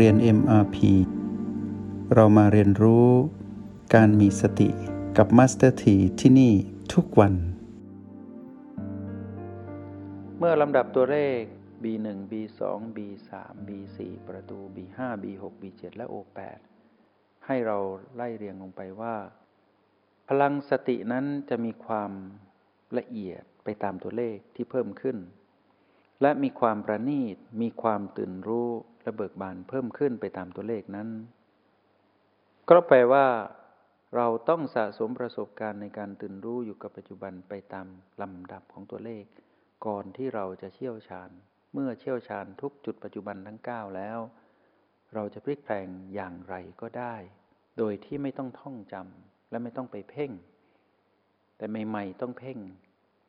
เรียน MRP เรามาเรียนรู้การมีสติกับ Master T ที่ที่นี่ทุกวัน เมื่อลำดับตัวเลข B1 B2 B3 B4 ประตู B5 B6 B7 และ O8 ให้เราไล่เรียงลงไปว่า พลังสตินั้นจะมีความละเอียดไปตามตัวเลขที่เพิ่มขึ้น และมีความประณีต มีความตื่นรู้ และเบิกบานเพิ่มขึ้นไปตามตัวเลขนั้น ก็แปลว่าเราต้องสะสมประสบการณ์ในการตื่นรู้อยู่กับปัจจุบันไปตามลำดับของตัวเลข ก่อนที่เราจะเชี่ยวชาญ เมื่อเชี่ยวชาญทุกจุดปัจจุบันทั้ง 9 แล้ว เราจะพลิกแปลงอย่างไรก็ได้ โดยที่ไม่ต้องท่องจำและไม่ต้องไปเพ่ง แต่ใหม่ ๆ ต้องเพ่ง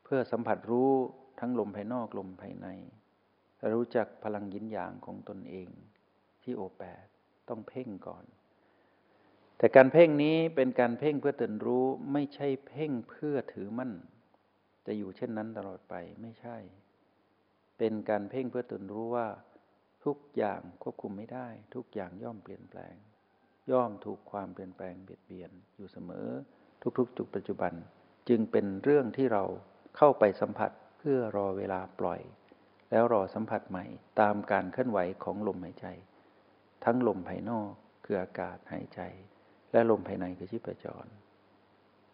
เพื่อสัมผัสรู้ทั้งลมภายนอกลมภายใน รู้จักพลังยินหยางของตนเองที่โอแปดต้องเพ่งก่อน แต่การเพ่งนี้เป็นการเพ่งเพื่อตื่นรู้ไม่ใช่เพ่งเพื่อถือมั่น จะอยู่เช่นนั้นตลอดไปไม่ใช่ เป็นการเพ่งเพื่อตื่นรู้ว่า ทุกอย่างควบคุมไม่ได้ ทุกอย่างย่อมเปลี่ยนแปลง ย่อมถูกความเปลี่ยนแปลงเบียดเบียนอยู่เสมอ ทุกๆจุดปัจจุบันจึงเป็นเรื่องที่เราเข้าไปสัมผัสเพื่อรอเวลาปล่อย แล้วรอสัมผัสใหม่ตามการเคลื่อนไหวของลมหายใจ ทั้งลมภายนอกคืออากาศหายใจ และลมภายในคือชีพจร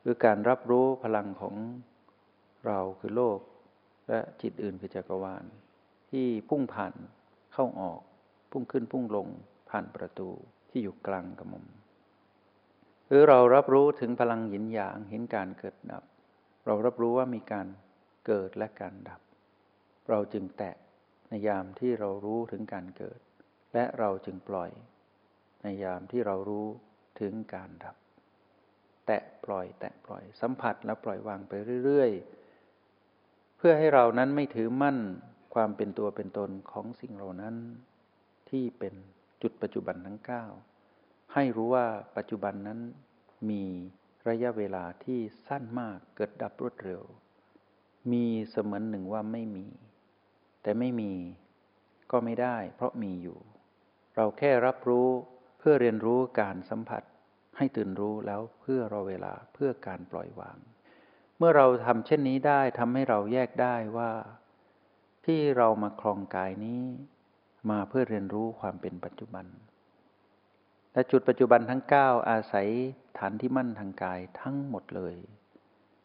คือการรับรู้พลังของเราคือโลก และจิตอื่นคือจักรวาล ที่พุ่งผ่านเข้าออก พุ่งขึ้นพุ่งลงผ่านประตูที่อยู่กลางกระมมหรือเรารับรู้ถึงพลังหยินหยางเห็นการเกิดดับ เรารับรู้ว่ามีการเกิดและการดับ เราจึงแตะในยามที่เรารู้ถึงการเกิด และเราจึงปล่อย ในยามที่เรารู้ถึงการดับ แตะปล่อย แตะปล่อยสัมผัสและปล่อยวางไปเรื่อยๆ เพื่อให้เรานั้นไม่ถือมั่นความเป็นตัวเป็นตนของสิ่งเหล่านั้น ที่เป็นจุดปัจจุบันทั้ง 9 ให้รู้ว่าปัจจุบันนั้นมีระยะเวลาที่สั้นมากเกิดดับรวดเร็ว มีเสมือนหนึ่งว่าไม่มี แต่ไม่มีก็ไม่ได้ เพราะมีอยู่ เราแค่รับรู้เพื่อเรียนรู้การสัมผัส ให้ตื่นรู้แล้วเพื่อรอเวลาเพื่อการปล่อยวาง เมื่อเราทำเช่นนี้ได้ทำให้เราแยกได้ว่า ที่เรามาคลองกายนี้ มาเพื่อเรียนรู้ความเป็นปัจจุบันและจุดปัจจุบันทั้ง 9 อาศัยฐานที่มั่นทางกายทั้งหมดเลย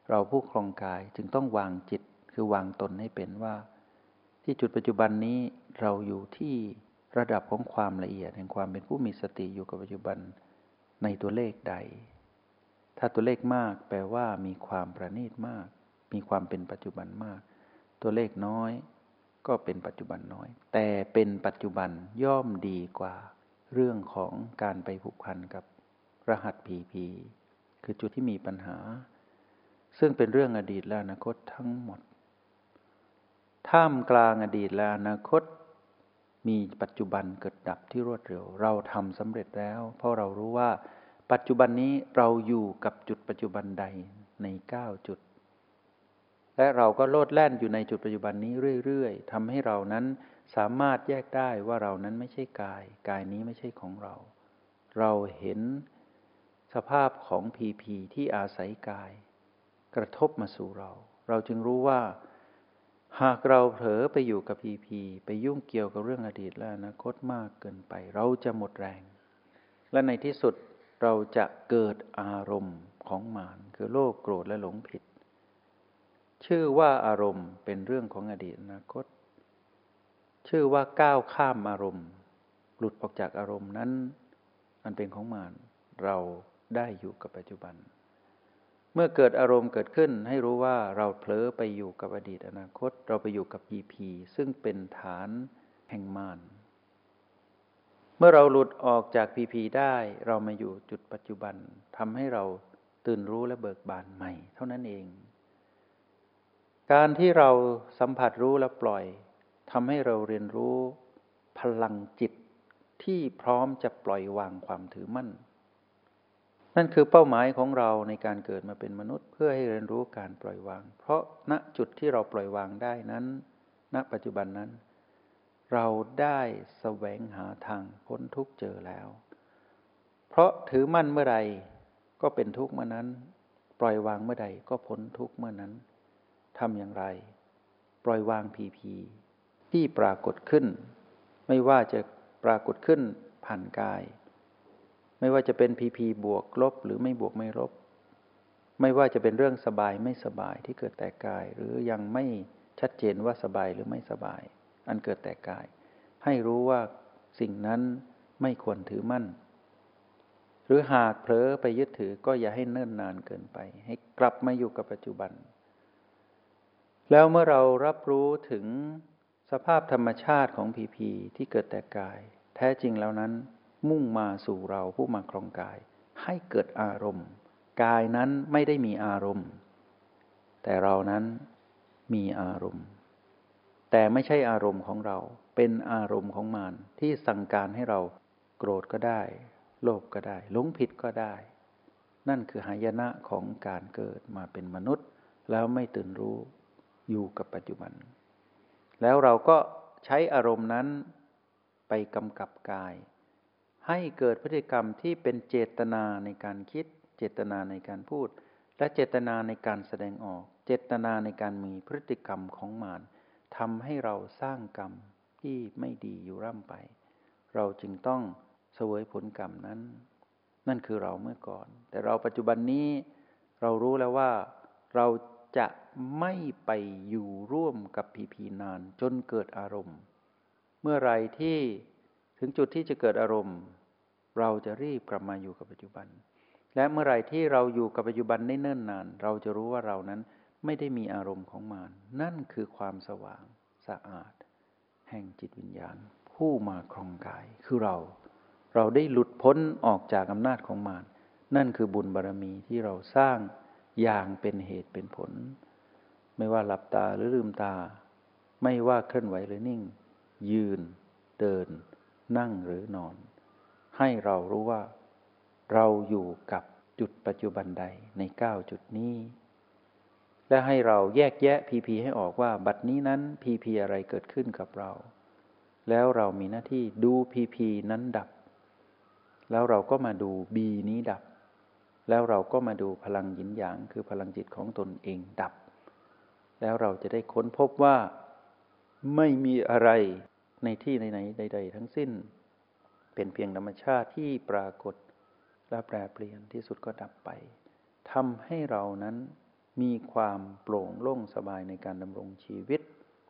เราผู้คลองกายจึงต้องวางจิตคือวางตนให้เป็นว่า ที่จุดปัจจุบันนี้เราอยู่ที่ระดับของความละเอียดแห่งความเป็นผู้มีสติอยู่กับปัจจุบันในตัวเลขใด ถ้าตัวเลขมากแปลว่ามีความประณีตมาก มีความเป็นปัจจุบันมาก ตัวเลขน้อยก็เป็นปัจจุบันน้อย แต่เป็นปัจจุบันย่อมดีกว่า เรื่องของการไปผูกพันกับรหัสผีผีคือจุดที่มีปัญหา ซึ่งเป็นเรื่องอดีตและอนาคตทั้งหมด ท่ามกลางอดีตและอนาคต มีปัจจุบันเกิดดับที่รวดเร็ว เราทำสำเร็จแล้ว เพราะเรารู้ว่า ปัจจุบันนี้เราอยู่กับจุดปัจจุบันใดในเก้าจุด และเราก็โลดแล่นอยู่ในจุดปัจจุบันนี้เรื่อยๆทำให้เรานั้นสามารถแยกได้ว่าเรานั้นไม่ใช่กาย กายนี้ไม่ใช่ของเรา เราเห็นสภาพของพีพีที่อาศัยกาย กระทบมาสู่เรา เราจึงรู้ว่า หากเราเผลอไปอยู่กับพีพีไปยุ่งเกี่ยวกับเรื่องอดีตและอนาคตมากเกินไป เราจะหมดแรง และในที่สุดเราจะเกิดอารมณ์ของมารคือโลภโกรธและหลงผิด ชื่อว่าอารมณ์เป็นเรื่องของอดีตอนาคต ชื่อว่าก้าวข้ามอารมณ์ หลุดออกจากอารมณ์นั้นมันเป็นของมารเราได้อยู่กับปัจจุบัน เมื่อเกิดอารมณ์เกิดขึ้นให้รู้ว่าเราเผลอไปอยู่กับอดีตอนาคต เราไปอยู่กับพีพีซึ่งเป็นฐานแห่งมารเมื่อเราหลุดออกจากพีพีได้เรามาอยู่จุดปัจจุบันทำให้เราตื่นรู้และเบิกบานใหม่ เท่านั้นเอง การที่เราสัมผัสรู้และปล่อยทำให้เราเรียนรู้พลังจิตที่พร้อมจะปล่อยวางความถือมั่น นั่นคือเป้าหมายของเราในการเกิดมาเป็นมนุษย์เพื่อให้เรียนรู้การปล่อยวาง เพราะณจุดที่เราปล่อยวางได้นั้น ณปัจจุบันนั้น เราได้แสวงหาทางพ้นทุกข์เจอแล้ว เพราะถือมั่นเมื่อใดก็เป็นทุกข์เมื่อนั้น ปล่อยวางเมื่อใดก็พ้นทุกข์เมื่อนั้นทำอย่างไร ปล่อยวางพีพีที่ปรากฏขึ้น ไม่ว่าจะปรากฏขึ้นผ่านกาย ไม่ว่าจะเป็นพีพีบวกลบ หรือไม่บวกไม่ลบ ไม่ว่าจะเป็นเรื่องสบายไม่สบายที่เกิดแต่กาย หรือยังไม่ชัดเจนว่าสบายหรือไม่สบาย อันเกิดแต่กาย ให้รู้ว่าสิ่งนั้นไม่ควรถือมั่น หรือหากเผลอไปยึดถือก็อย่าให้เนิ่นนานเกินไป ให้กลับมาอยู่กับปัจจุบัน แล้วเมื่อเรารับรู้ถึงสภาพธรรมชาติของผีผีที่เกิดแต่กาย แท้จริงแล้วนั้น มุ่งมาสู่เราผู้มาครองกาย ให้เกิดอารมณ์ กายนั้นไม่ได้มีอารมณ์ แต่เรานั้นมีอารมณ์ แต่ไม่ใช่อารมณ์ของเรา เป็นอารมณ์ของมารที่สั่งการให้เราโกรธก็ได้ โลภก็ได้หลงผิดก็ได้ นั่นคือหายนะของการเกิดมาเป็นมนุษย์ แล้วไม่ตื่นรู้อยู่กับปัจจุบัน แล้วเราก็ใช้อารมณ์นั้นไปกำกับกาย ให้เกิดพฤติกรรมที่เป็นเจตนาในการคิด เจตนาในการพูด และเจตนาในการแสดงออก เจตนาในการมีพฤติกรรมของมารทำให้เราสร้างกรรมที่ไม่ดีอยู่ร่ำไป เราจึงต้องเสวยผลกรรมนั้น นั่นคือเราเมื่อก่อน แต่เราปัจจุบันนี้เรารู้แล้วว่าเราจะไม่ไปอยู่ร่วมกับผีผีนานจนเกิดอารมณ์ เมื่อไรที่ถึงจุดที่จะเกิดอารมณ์ เราจะรีบกลับมาอยู่กับปัจจุบัน และเมื่อไหร่ที่เราอยู่กับปัจจุบันได้เนิ่นนาน เราจะรู้ว่าเรานั้นไม่ได้มีอารมณ์ของมารนั่นคือความสว่างสะอาด แห่งจิตวิญญาณ ผู้มาครองกายคือเรา เราได้หลุดพ้นออกจากอำนาจของมารนั่นคือบุญบารรมีที่เราสร้างอย่างเป็นเหตุเป็นผล ไม่ว่าหลับตาหรือลืมตา ไม่ว่าเคลื่อนไหวหรือนิ่ง ยืน เดิน นั่งหรือนอน ให้เรารู้ว่า เราอยู่กับจุดปัจจุบันใดในเก้าจุดนี้ และให้เราแยกแยะพีพีให้ออกว่า บัดนี้นั้นพีพีอะไรเกิดขึ้นกับเรา แล้วเรามีหน้าที่ดูพีพีนั้นดับ แล้วเราก็มาดูบีนี้ดับ แล้วเราก็มาดูพลังหยินหยางคือพลังจิตของตนเองดับ แล้วเราจะได้ค้นพบว่าไม่มีอะไรในที่ไหนใดๆทั้งสิ้น เป็นเพียงธรรมชาติที่ปรากฏและแปรเปลี่ยนที่สุดก็ดับไปทำให้เรานั้นมีความโปร่งโล่งสบายในการดำรงชีวิต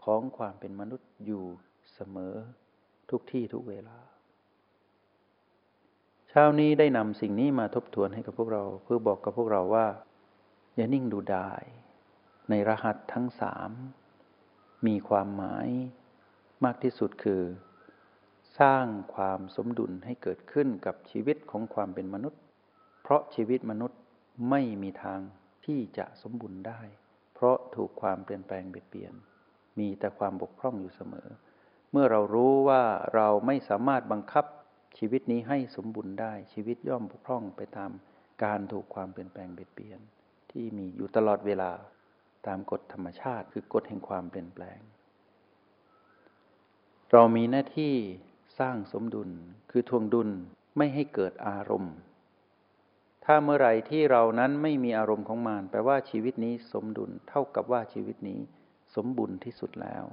ของความเป็นมนุษย์อยู่เสมอทุกที่ทุกเวลา เช้านี้ได้นำสิ่งนี้มาทบทวนให้กับพวกเราเพื่อบอกกับพวกเราว่า อย่านิ่งดูดาย ในรหัสทั้งสามมีความหมายมากที่สุดคือ สร้างความสมดุลให้เกิดขึ้นกับชีวิตของความเป็นมนุษย์ เพราะชีวิตมนุษย์ไม่มีทางที่จะสมบูรณ์ได้ เพราะถูกความเปลี่ยนแปลงเปลี่ยน มีแต่ความบกพร่องอยู่เสมอ เมื่อเรารู้ว่าเราไม่สามารถบังคับชีวิตนี้ให้สมบูรณ์ได้ ชีวิตย่อมบกพร่องไปตามการถูกความเปลี่ยนแปลงเปลี่ยน ที่มีอยู่ตลอดเวลาตามกฎธรรมชาติคือกฎแห่งความเปลี่ยนแปลง เรามีหน้าที่ สร้างสมดุลคือทวงดุลไม่ให้เกิดอารมณ์ ถ้าเมื่อไหร่ที่เรานั้นไม่มีอารมณ์ของมารแปลว่าชีวิตนี้สมดุลเท่ากับว่าชีวิตนี้สมบูรณ์ที่สุดแล้ว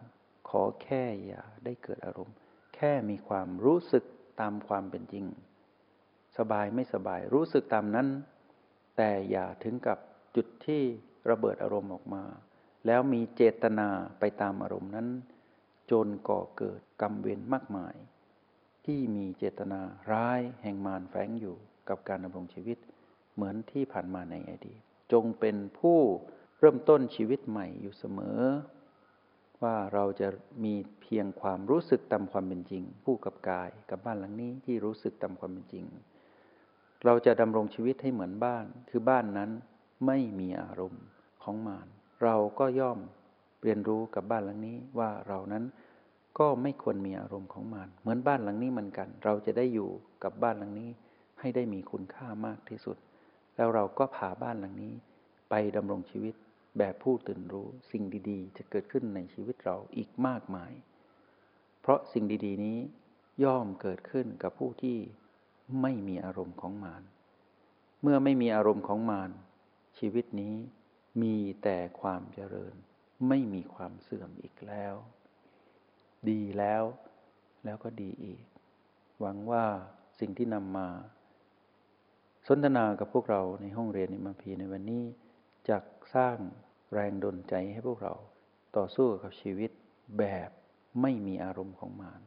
ขอแค่อย่าได้เกิดอารมณ์ แค่มีความรู้สึกตามความเป็นจริง สบายไม่สบายรู้สึกตามนั้น แต่อย่าถึงกับจุดที่ระเบิดอารมณ์ออกมา แล้วมีเจตนาไปตามอารมณ์นั้น จนก่อเกิดกรรมเวรมากมาย ที่มีเจตนาร้ายแห่งมารแฝงอยู่กับการดำรงชีวิต เหมือนที่ผ่านมาในอดีตจงเป็นผู้เริ่มต้นชีวิตใหม่อยู่เสมอ ว่าเราจะมีเพียงความรู้สึกตามความเป็นจริงผู้กับกายกับบ้านหลังนี้ที่รู้สึกตามความเป็นจริง เราจะดำรงชีวิตให้เหมือนบ้าน คือบ้านนั้นไม่มีอารมณ์ของมารเราก็ย่อมเรียนรู้กับบ้านหลังนี้ว่าเรานั้น ก็ไม่ควรมีอารมณ์ของมารเหมือนบ้านหลังนี้เหมือนกัน เราจะได้อยู่กับบ้านหลังนี้ให้ได้มีคุณค่ามากที่สุด แล้วเราก็พาบ้านหลังนี้ ไปดำรงชีวิตแบบผู้ตื่นรู้สิ่งดีๆ จะเกิดขึ้นในชีวิตเราอีกมากมาย เพราะสิ่งดีๆนี้ย่อมเกิดขึ้นกับผู้ที่ไม่มีอารมณ์ของมารเมื่อไม่มีอารมณ์ของมารชีวิตนี้มีแต่ความเจริญ ไม่มีความเสื่อมอีกแล้ว ดีแล้ว แล้วก็ดีอีก หวังว่าสิ่งที่นำมา สนทนากับพวกเราในห้องเรียนอิมาพีในวันนี้จะสร้างแรงดลใจให้พวกเราต่อสู้กับชีวิตแบบไม่มีอารมณ์ของมาร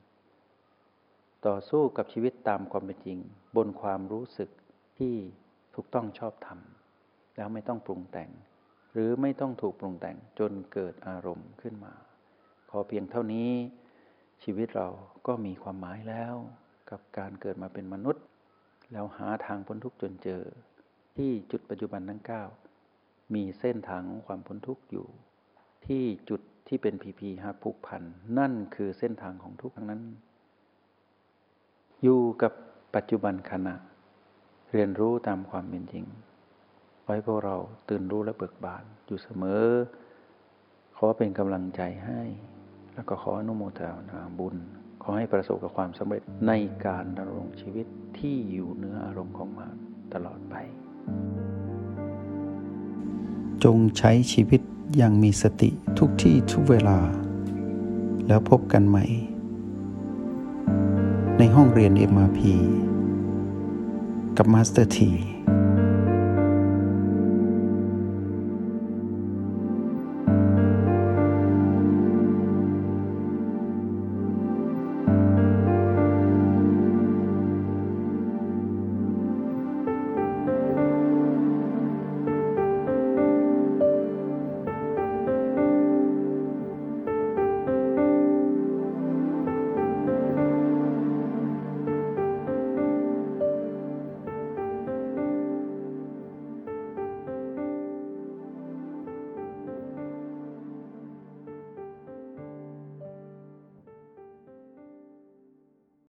ต่อสู้กับชีวิตตามความเป็นจริง บนความรู้สึกที่ถูกต้องชอบธรรมแล้วไม่ต้องปรุงแต่ง หรือไม่ต้องถูกปรุงแต่งจนเกิดอารมณ์ขึ้นมา ขอเพียงเท่านี้ ชีวิตเราก็มีความหมายแล้ว กับการเกิดมาเป็นมนุษย์ แล้วหาทางพ้นทุกข์จนเจอ ที่จุดปัจจุบันทั้งเก้ามีเส้นทางของความพ้นทุกข์อยู่ ที่จุดที่เป็นพีพีหักผูกพันนั่นคือเส้นทางของทุกข์ทั้งนั้น อยู่กับปัจจุบันขณะ เรียนรู้ตามความเป็นจริงขอให้พวกเราตื่นรู้และเบิกบานอยู่เสมอ ขอเป็นกำลังใจให้ แล้วก็ขออนุโมทนาบุญ ขอให้ประสบกับความสำเร็จในการดำรงชีวิตที่อยู่เนื้ออารมณ์ของมารตลอดไป จงใช้ชีวิตอย่างมีสติทุกที่ทุกเวลา แล้วพบกันใหม่ ในห้องเรียน MRP กับ Master T